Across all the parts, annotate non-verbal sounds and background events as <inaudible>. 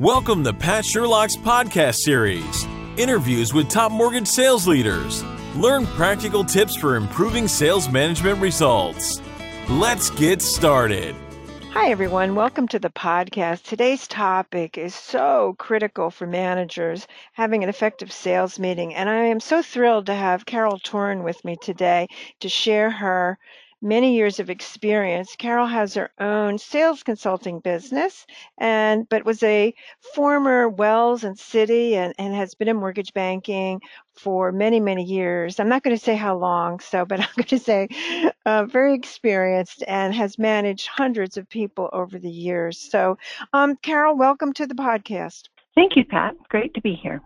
Welcome to Pat Sherlock's podcast series interviews with top mortgage sales leaders. Learn practical tips for improving sales management results. Let's get started. Hi, everyone. Welcome to the podcast. Today's topic is so critical for managers having an effective sales meeting. And I am so thrilled to have Carol Torin with me today to share her many years of experience. Carol has her own sales consulting business and but was a former Wells and Citi, and, and has been in mortgage banking for many, many years. I'm not going to say how long, so but <laughs> I'm going to say uh, very experienced and has managed hundreds of people over the years. So, um, Carol, welcome to the podcast. Thank you, Pat. Great to be here.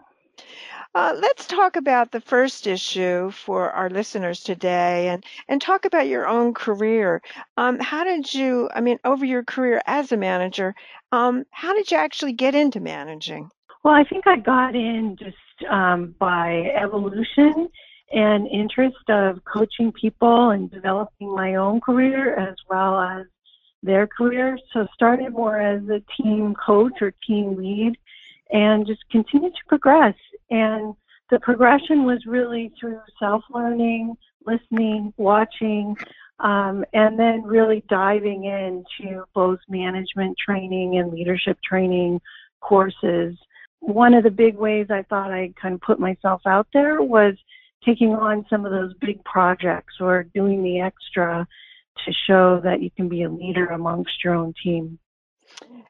Uh, let's talk about the first issue for our listeners today and, and talk about your own career. Um, how did you, I mean, over your career as a manager, um, how did you actually get into managing? Well, I think I got in just um, by evolution and interest of coaching people and developing my own career as well as their career. So started more as a team coach or team lead and just continued to progress. And the progression was really through self learning, listening, watching, um, and then really diving into both management training and leadership training courses. One of the big ways I thought I kind of put myself out there was taking on some of those big projects or doing the extra to show that you can be a leader amongst your own team.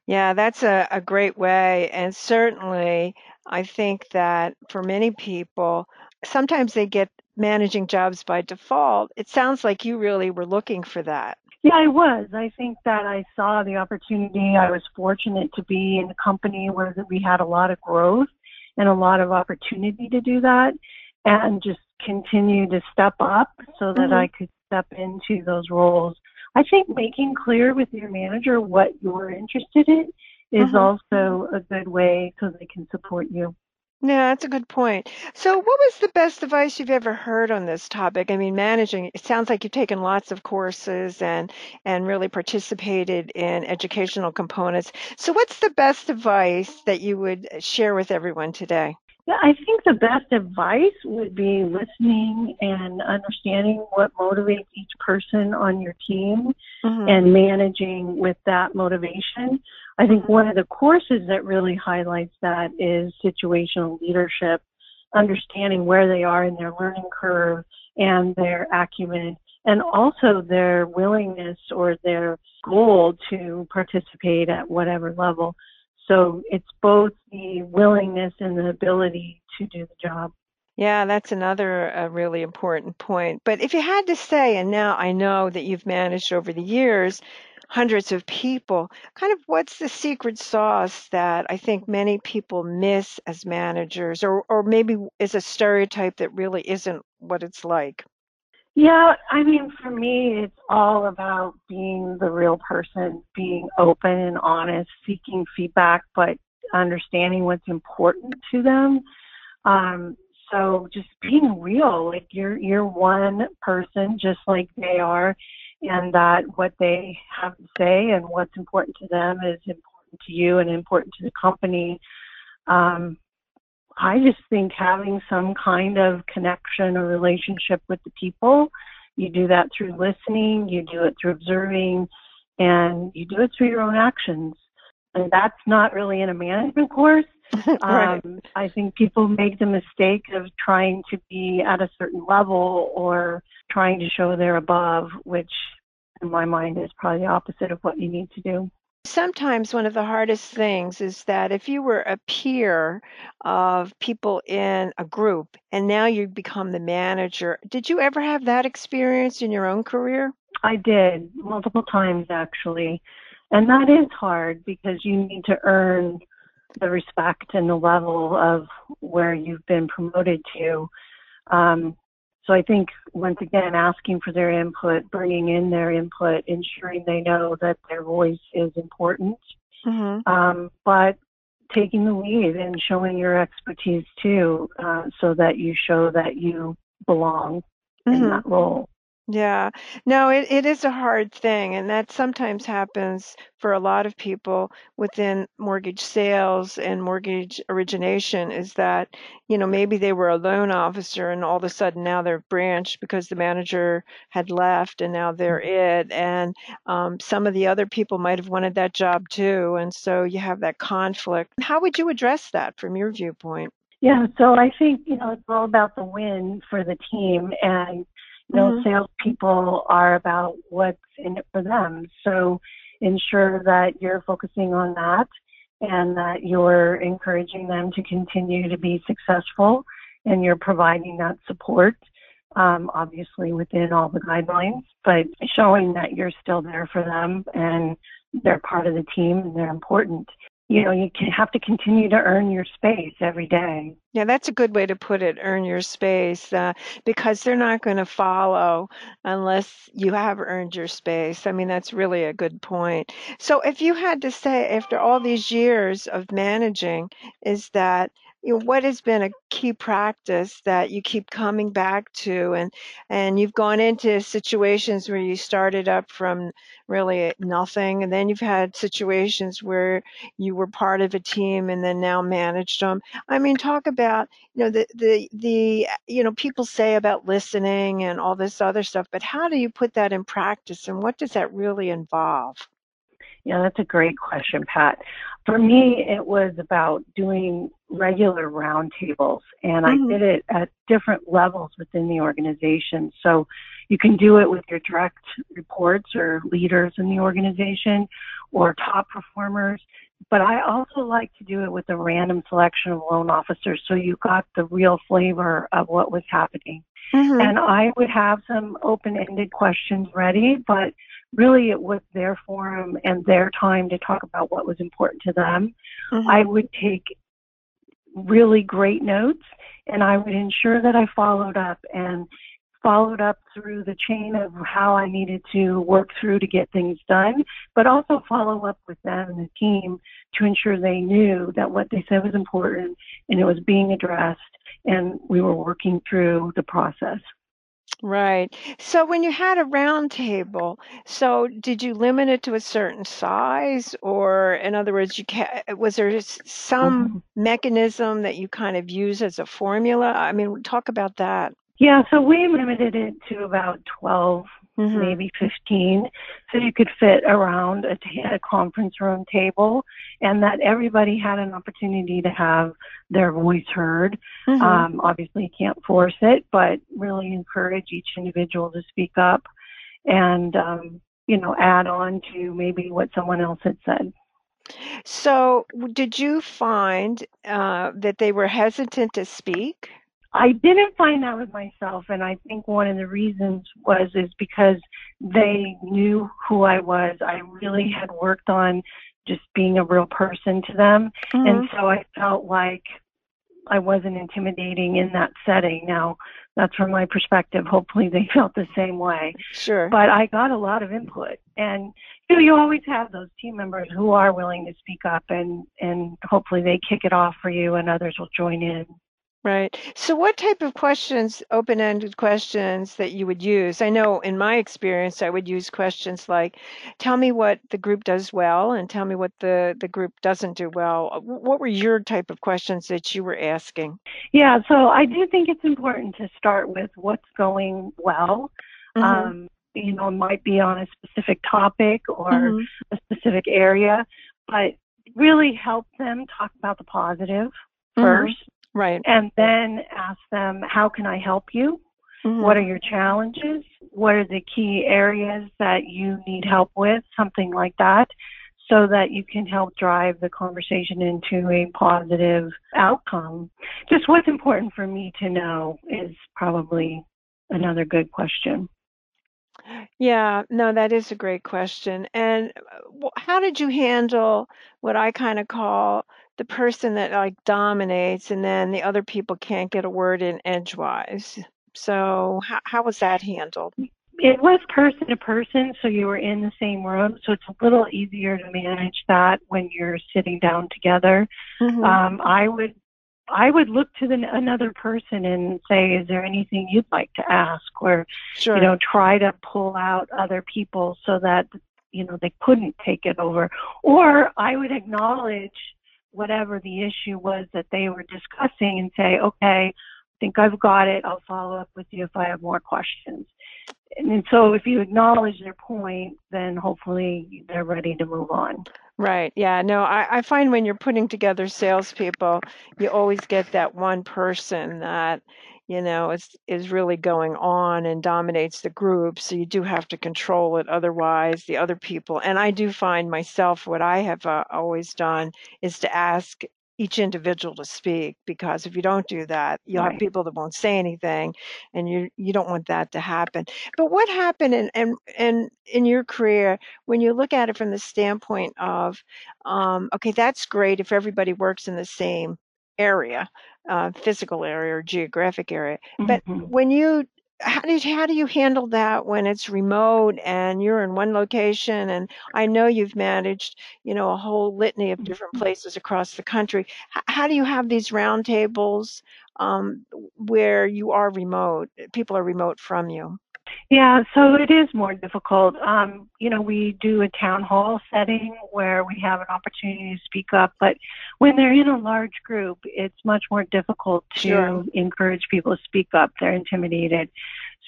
Yeah, that's a, a great way. And certainly, I think that for many people, sometimes they get managing jobs by default. It sounds like you really were looking for that. Yeah, I was. I think that I saw the opportunity. I was fortunate to be in a company where we had a lot of growth and a lot of opportunity to do that and just continue to step up so that mm-hmm. I could step into those roles I think making clear with your manager what you're interested in is uh-huh. also a good way so they can support you. Yeah, that's a good point. So, what was the best advice you've ever heard on this topic? I mean, managing. It sounds like you've taken lots of courses and and really participated in educational components. So, what's the best advice that you would share with everyone today? Yeah, I think the best advice would be listening and understanding what motivates each person on your team mm-hmm. and managing with that motivation. I think one of the courses that really highlights that is situational leadership, understanding where they are in their learning curve and their acumen and also their willingness or their goal to participate at whatever level. So it's both the willingness and the ability to do the job. Yeah, that's another uh, really important point. But if you had to say, and now I know that you've managed over the years hundreds of people, kind of what's the secret sauce that I think many people miss as managers, or, or maybe is a stereotype that really isn't what it's like? Yeah, I mean, for me, it's all about being the real person, being open and honest, seeking feedback, but understanding what's important to them. Um, so just being real, like you're you're one person, just like they are, and that what they have to say and what's important to them is important to you and important to the company. Um, I just think having some kind of connection or relationship with the people, you do that through listening, you do it through observing, and you do it through your own actions. And that's not really in a management course. <laughs> right. um, I think people make the mistake of trying to be at a certain level or trying to show they're above, which in my mind is probably the opposite of what you need to do. Sometimes one of the hardest things is that if you were a peer of people in a group and now you become the manager, did you ever have that experience in your own career? I did multiple times actually. And that is hard because you need to earn the respect and the level of where you've been promoted to. Um, so I think once again, asking for their input, bringing in their input, ensuring they know that their voice is important, mm-hmm. um, but taking the lead and showing your expertise too, uh, so that you show that you belong mm-hmm. in that role. Yeah. No, it, it is a hard thing, and that sometimes happens for a lot of people within mortgage sales and mortgage origination is that, you know, maybe they were a loan officer and all of a sudden now they're branched because the manager had left and now they're it. And um, some of the other people might have wanted that job too. And so you have that conflict. How would you address that from your viewpoint? Yeah, so I think, you know, it's all about the win for the team and know, mm-hmm. salespeople are about what's in it for them. So ensure that you're focusing on that and that you're encouraging them to continue to be successful and you're providing that support, um, obviously within all the guidelines, but showing that you're still there for them and they're part of the team and they're important you know, you have to continue to earn your space every day. Yeah, that's a good way to put it, earn your space, uh, because they're not going to follow unless you have earned your space. I mean, that's really a good point. So, if you had to say, after all these years of managing, is that you know, what has been a key practice that you keep coming back to and and you've gone into situations where you started up from really nothing and then you've had situations where you were part of a team and then now managed them i mean talk about you know the the the you know people say about listening and all this other stuff but how do you put that in practice and what does that really involve yeah, that's a great question, Pat. For me, it was about doing regular roundtables, and mm-hmm. I did it at different levels within the organization. So you can do it with your direct reports or leaders in the organization or top performers. But I also like to do it with a random selection of loan officers so you got the real flavor of what was happening. Mm-hmm. And I would have some open ended questions ready, but really it was their forum and their time to talk about what was important to them. Mm-hmm. I would take really great notes and I would ensure that I followed up and followed up through the chain of how I needed to work through to get things done, but also follow up with them and the team to ensure they knew that what they said was important and it was being addressed and we were working through the process. Right. So when you had a round table, so did you limit it to a certain size, or in other words, you ca- was there some mm-hmm. mechanism that you kind of use as a formula? I mean, talk about that. Yeah, so we limited it to about 12 mm-hmm. maybe 15, so you could fit around a, t- a conference room table, and that everybody had an opportunity to have their voice heard. Mm-hmm. Um, obviously, you can't force it, but really encourage each individual to speak up and, um, you know, add on to maybe what someone else had said. So, did you find uh, that they were hesitant to speak? I didn't find that with myself, and I think one of the reasons was is because they knew who I was. I really had worked on just being a real person to them, mm-hmm. and so I felt like I wasn't intimidating in that setting. Now, that's from my perspective. Hopefully, they <laughs> felt the same way. Sure. But I got a lot of input, and you know, you always have those team members who are willing to speak up, and and hopefully they kick it off for you, and others will join in. Right. So, what type of questions, open ended questions that you would use? I know in my experience, I would use questions like, tell me what the group does well and tell me what the, the group doesn't do well. Uh, what were your type of questions that you were asking? Yeah, so I do think it's important to start with what's going well. Mm-hmm. Um, you know, it might be on a specific topic or mm-hmm. a specific area, but really help them talk about the positive mm-hmm. 1st Right. And then ask them, how can I help you? Mm-hmm. What are your challenges? What are the key areas that you need help with? Something like that, so that you can help drive the conversation into a positive outcome. Just what's important for me to know is probably another good question. Yeah, no, that is a great question. And uh, how did you handle what I kind of call the person that like dominates and then the other people can't get a word in edgewise? So how how was that handled? It was person to person, so you were in the same room, so it's a little easier to manage that when you're sitting down together. Mm-hmm. Um, I would I would look to the, another person and say, "Is there anything you'd like to ask?" Or, Sure. you know, try to pull out other people so that you know they couldn't take it over. Or I would acknowledge whatever the issue was that they were discussing and say, "Okay, I think I've got it. I'll follow up with you if I have more questions." And, so, if you acknowledge their point, then hopefully they're ready to move on. Right. Yeah. No, I, I find when you're putting together salespeople, you always get that one person that, you know, is is really going on and dominates the group. So you do have to control it. Otherwise, the other people, and I do find myself what I have uh, always done is to ask each individual to speak because if you don't do that you'll have people that won't say anything and you you don't want that to happen but what happened in and in, in your career when you look at it from the standpoint of um, okay that's great if everybody works in the same area uh, physical area or geographic area but Mhm. when you how did how do you handle that when it's remote and you're in one location and I know you've managed you know a whole litany of different Mhm. places across the country how do you have these roundtables um, where you are remote people are remote from you Yeah, so it is more difficult. Um, you know, we do a town hall setting where we have an opportunity to speak up, but when they're in a large group, it's much more difficult to Sure. encourage people to speak up. They're intimidated.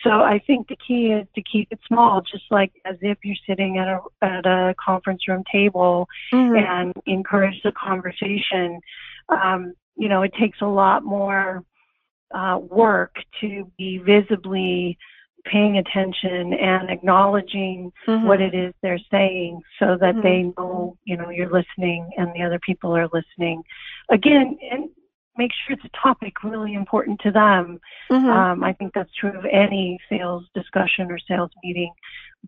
So I think the key is to keep it small, just like as if you're sitting at a at a conference room table Mhm. and encourage the conversation. Um, you know, it takes a lot more uh, work to be visibly paying attention and acknowledging what Mhm. it is they're saying so that Mhm. they know, you know, you're listening and the other people are listening. Again, and make sure it's a topic really important to them. Mhm. Um, I think that's true of any sales discussion or sales meeting,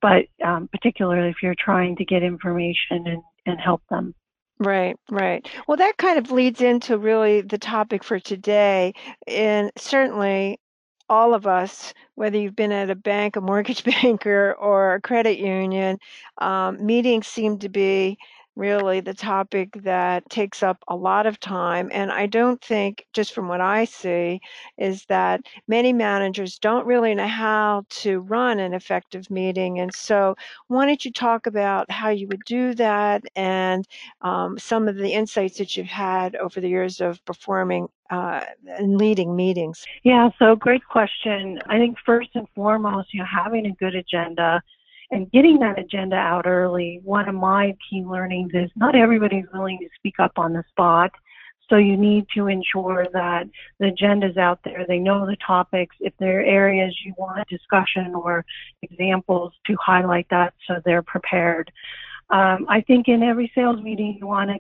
but um, particularly if you're trying to get information and, and help them. Right, right. Well, that kind of leads into really the topic for today. And certainly, all of us, whether you've been at a bank, a mortgage <laughs> banker, or a credit union, um, meetings seem to be really the topic that takes up a lot of time. And I don't think, just from what I see, is that many managers don't really know how to run an effective meeting. And so, why don't you talk about how you would do that and um, some of the insights that you've had over the years of performing uh, and leading meetings. Yeah, so great question. I think first and foremost, you know, having a good agenda and getting that agenda out early. One of my key learnings is not everybody's willing to speak up on the spot. So you need to ensure that the agenda's out there. They know the topics. If there are areas you want discussion or examples to highlight that so they're prepared. Um, I think in every sales meeting you want to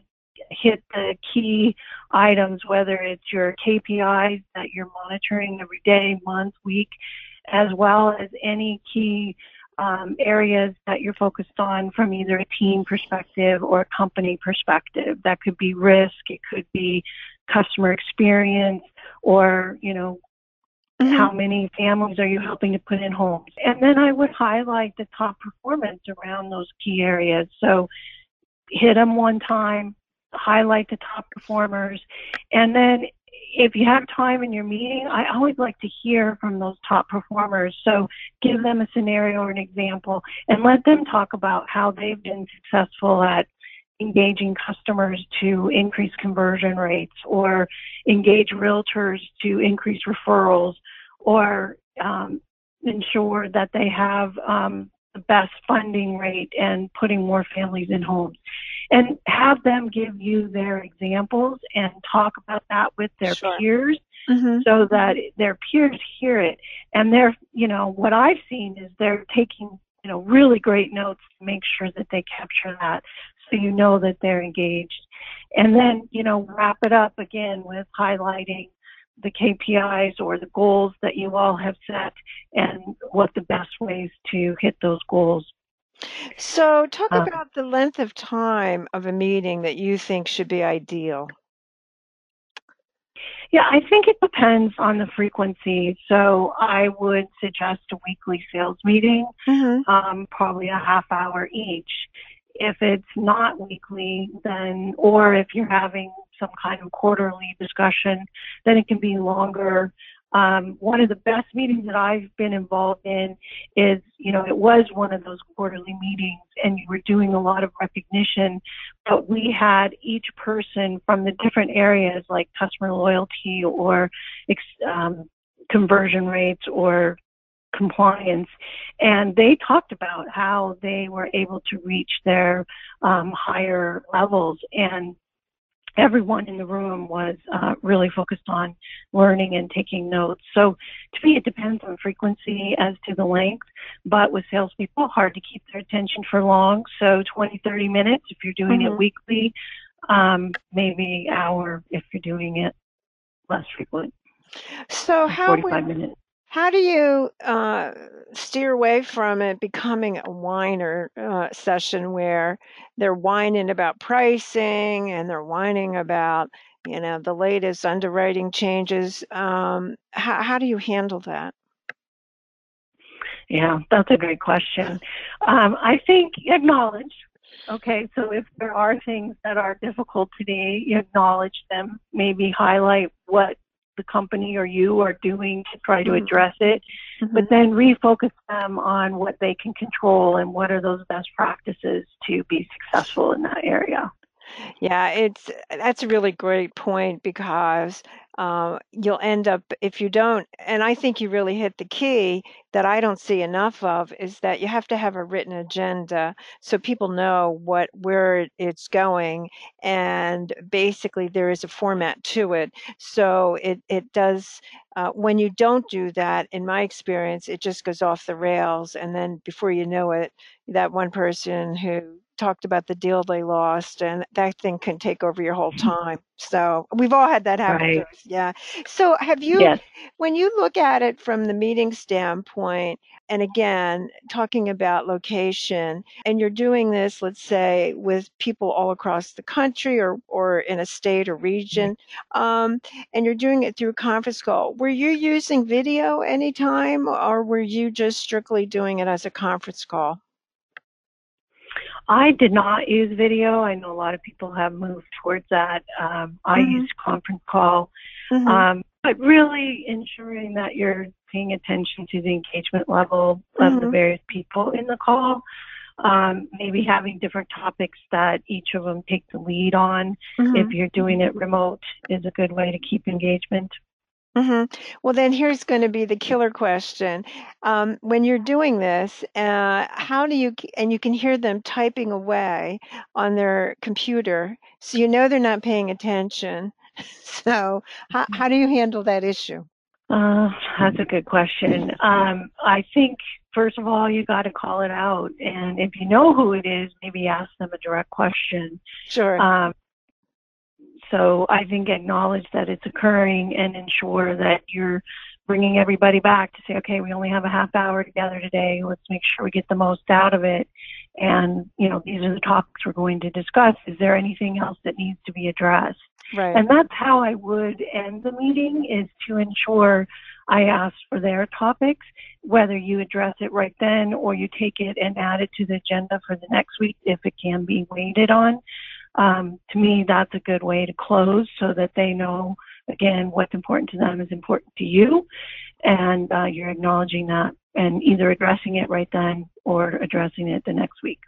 hit the key items, whether it's your KPIs that you're monitoring every day, month, week, as well as any key um, areas that you're focused on from either a team perspective or a company perspective. That could be risk, it could be customer experience, or you know Mm-hmm. how many families are you helping to put in homes? And then I would highlight the top performance around those key areas. So hit them one time, highlight the top performers, and then if you have time in your meeting, I always like to hear from those top performers. So give them a scenario or an example and let them talk about how they've been successful at engaging customers to increase conversion rates or engage realtors to increase referrals or um, ensure that they have um, the best funding rate and putting more families in homes. And have them give you their examples and talk about that with their Sure. peers Mm-hmm. so that their peers hear it. And they're, you know, what I've seen is they're taking, you know, really great notes to make sure that they capture that so you know that they're engaged. And then, you know, wrap it up again with highlighting the KPIs or the goals that you all have set and what the best ways to hit those goals. So, talk Um, about the length of time of a meeting that you think should be ideal. Yeah, I think it depends on the frequency. So I would suggest a weekly sales meeting, Mm-hmm. um, probably a half hour each. If it's not weekly, then, or if you're having some kind of quarterly discussion, then it can be longer. Um, one of the best meetings that I've been involved in is, you know, it was one of those quarterly meetings and you were doing a lot of recognition, but we had each person from the different areas like customer loyalty or um, conversion rates or compliance and they talked about how they were able to reach their um, higher levels and everyone in the room was uh, really focused on learning and taking notes. So to me, it depends on frequency as to the length, but with salespeople, hard to keep their attention for long. So 20, 30 minutes if you're doing mm-hmm. it weekly, um, maybe hour if you're doing it less frequent. So how 45 would, minutes. How do you uh, steer away from it becoming a whiner uh, session where they're whining about pricing and they're whining about you know the latest underwriting changes? Um, how, how do you handle that? Yeah, that's a great question. Um, I think acknowledge. Okay, so if there are things that are difficult today, acknowledge them. Maybe highlight what the company or you are doing to try to mm-hmm. address it, mm-hmm. but then refocus them on what they can control and what are those best practices to be successful in that area. Yeah, it's that's a really great point because uh, you'll end up if you don't and i think you really hit the key that i don't see enough of is that you have to have a written agenda so people know what where it's going and basically there is a format to it. So it it does uh, when you don't do that in my experience it just goes off the rails and then before you know it that one person who talked about the deal they lost, and that thing can take over your whole mm-hmm. time. So we've all had that happen. Right. Yeah. So have you, yes. when you look at it from the meeting standpoint, and again, talking about location, and you're doing this, let's say, with people all across the country or, or in a state or region, um, and you're doing it through conference call, were you using video anytime, or were you just strictly doing it as a conference call? I did not use video. I know a lot of people have moved towards that. Um, I mm-hmm. used conference call, mm-hmm. um, but really ensuring that you're paying attention to the engagement level mm-hmm. of the mm-hmm. various people in the call. Um, maybe having different topics that each of them take the lead on. If mm-hmm. you're doing it remote, is a good way to keep engagement. Mm-hmm. Well, then here's going to be the killer question. Um, when you're doing this, uh, how do you, and you can hear them typing away on their computer, so you know they're not paying attention. <laughs> So, how, how do you handle that issue? Uh, that's a good question. Um, I think, first of all, you got to call it out. And if you know who it is, maybe ask them a direct question. Sure. Um, so I think acknowledge that it's occurring and ensure that you're bringing everybody back to say, okay, we only have a half hour together today. Let's make sure we get the most out of it. And, you know, these are the topics we're going to discuss. Is there anything else that needs to be addressed? Right. And that's how I would end the meeting is to ensure I ask for their topics, whether you address it right then or you take it and add it to the agenda for the next week if it can be waited on um, to me, that's a good way to close so that they know, again, what's important to them is important to you, and uh, you're acknowledging that and either addressing it right then or addressing it the next week.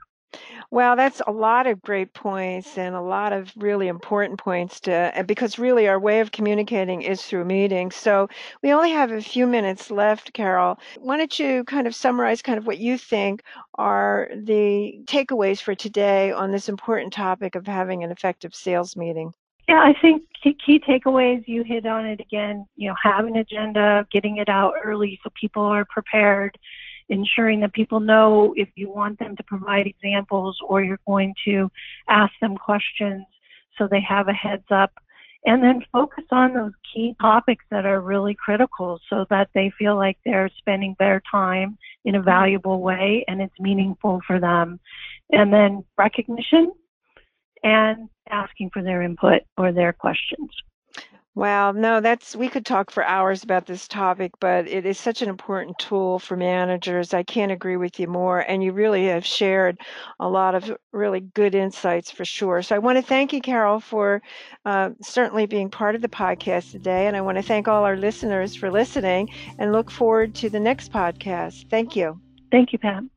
Well, that's a lot of great points and a lot of really important points to because really our way of communicating is through meetings. So we only have a few minutes left, Carol. Why don't you kind of summarize kind of what you think are the takeaways for today on this important topic of having an effective sales meeting? Yeah, I think key takeaways, you hit on it again, you know, have an agenda, getting it out early so people are prepared ensuring that people know if you want them to provide examples or you're going to ask them questions so they have a heads up. And then focus on those key topics that are really critical so that they feel like they're spending their time in a valuable way and it's meaningful for them. And then recognition and asking for their input or their questions. Wow, no, that's we could talk for hours about this topic, but it is such an important tool for managers. I can't agree with you more. And you really have shared a lot of really good insights for sure. So I want to thank you, Carol, for uh, certainly being part of the podcast today. And I want to thank all our listeners for listening and look forward to the next podcast. Thank you. Thank you, Pam.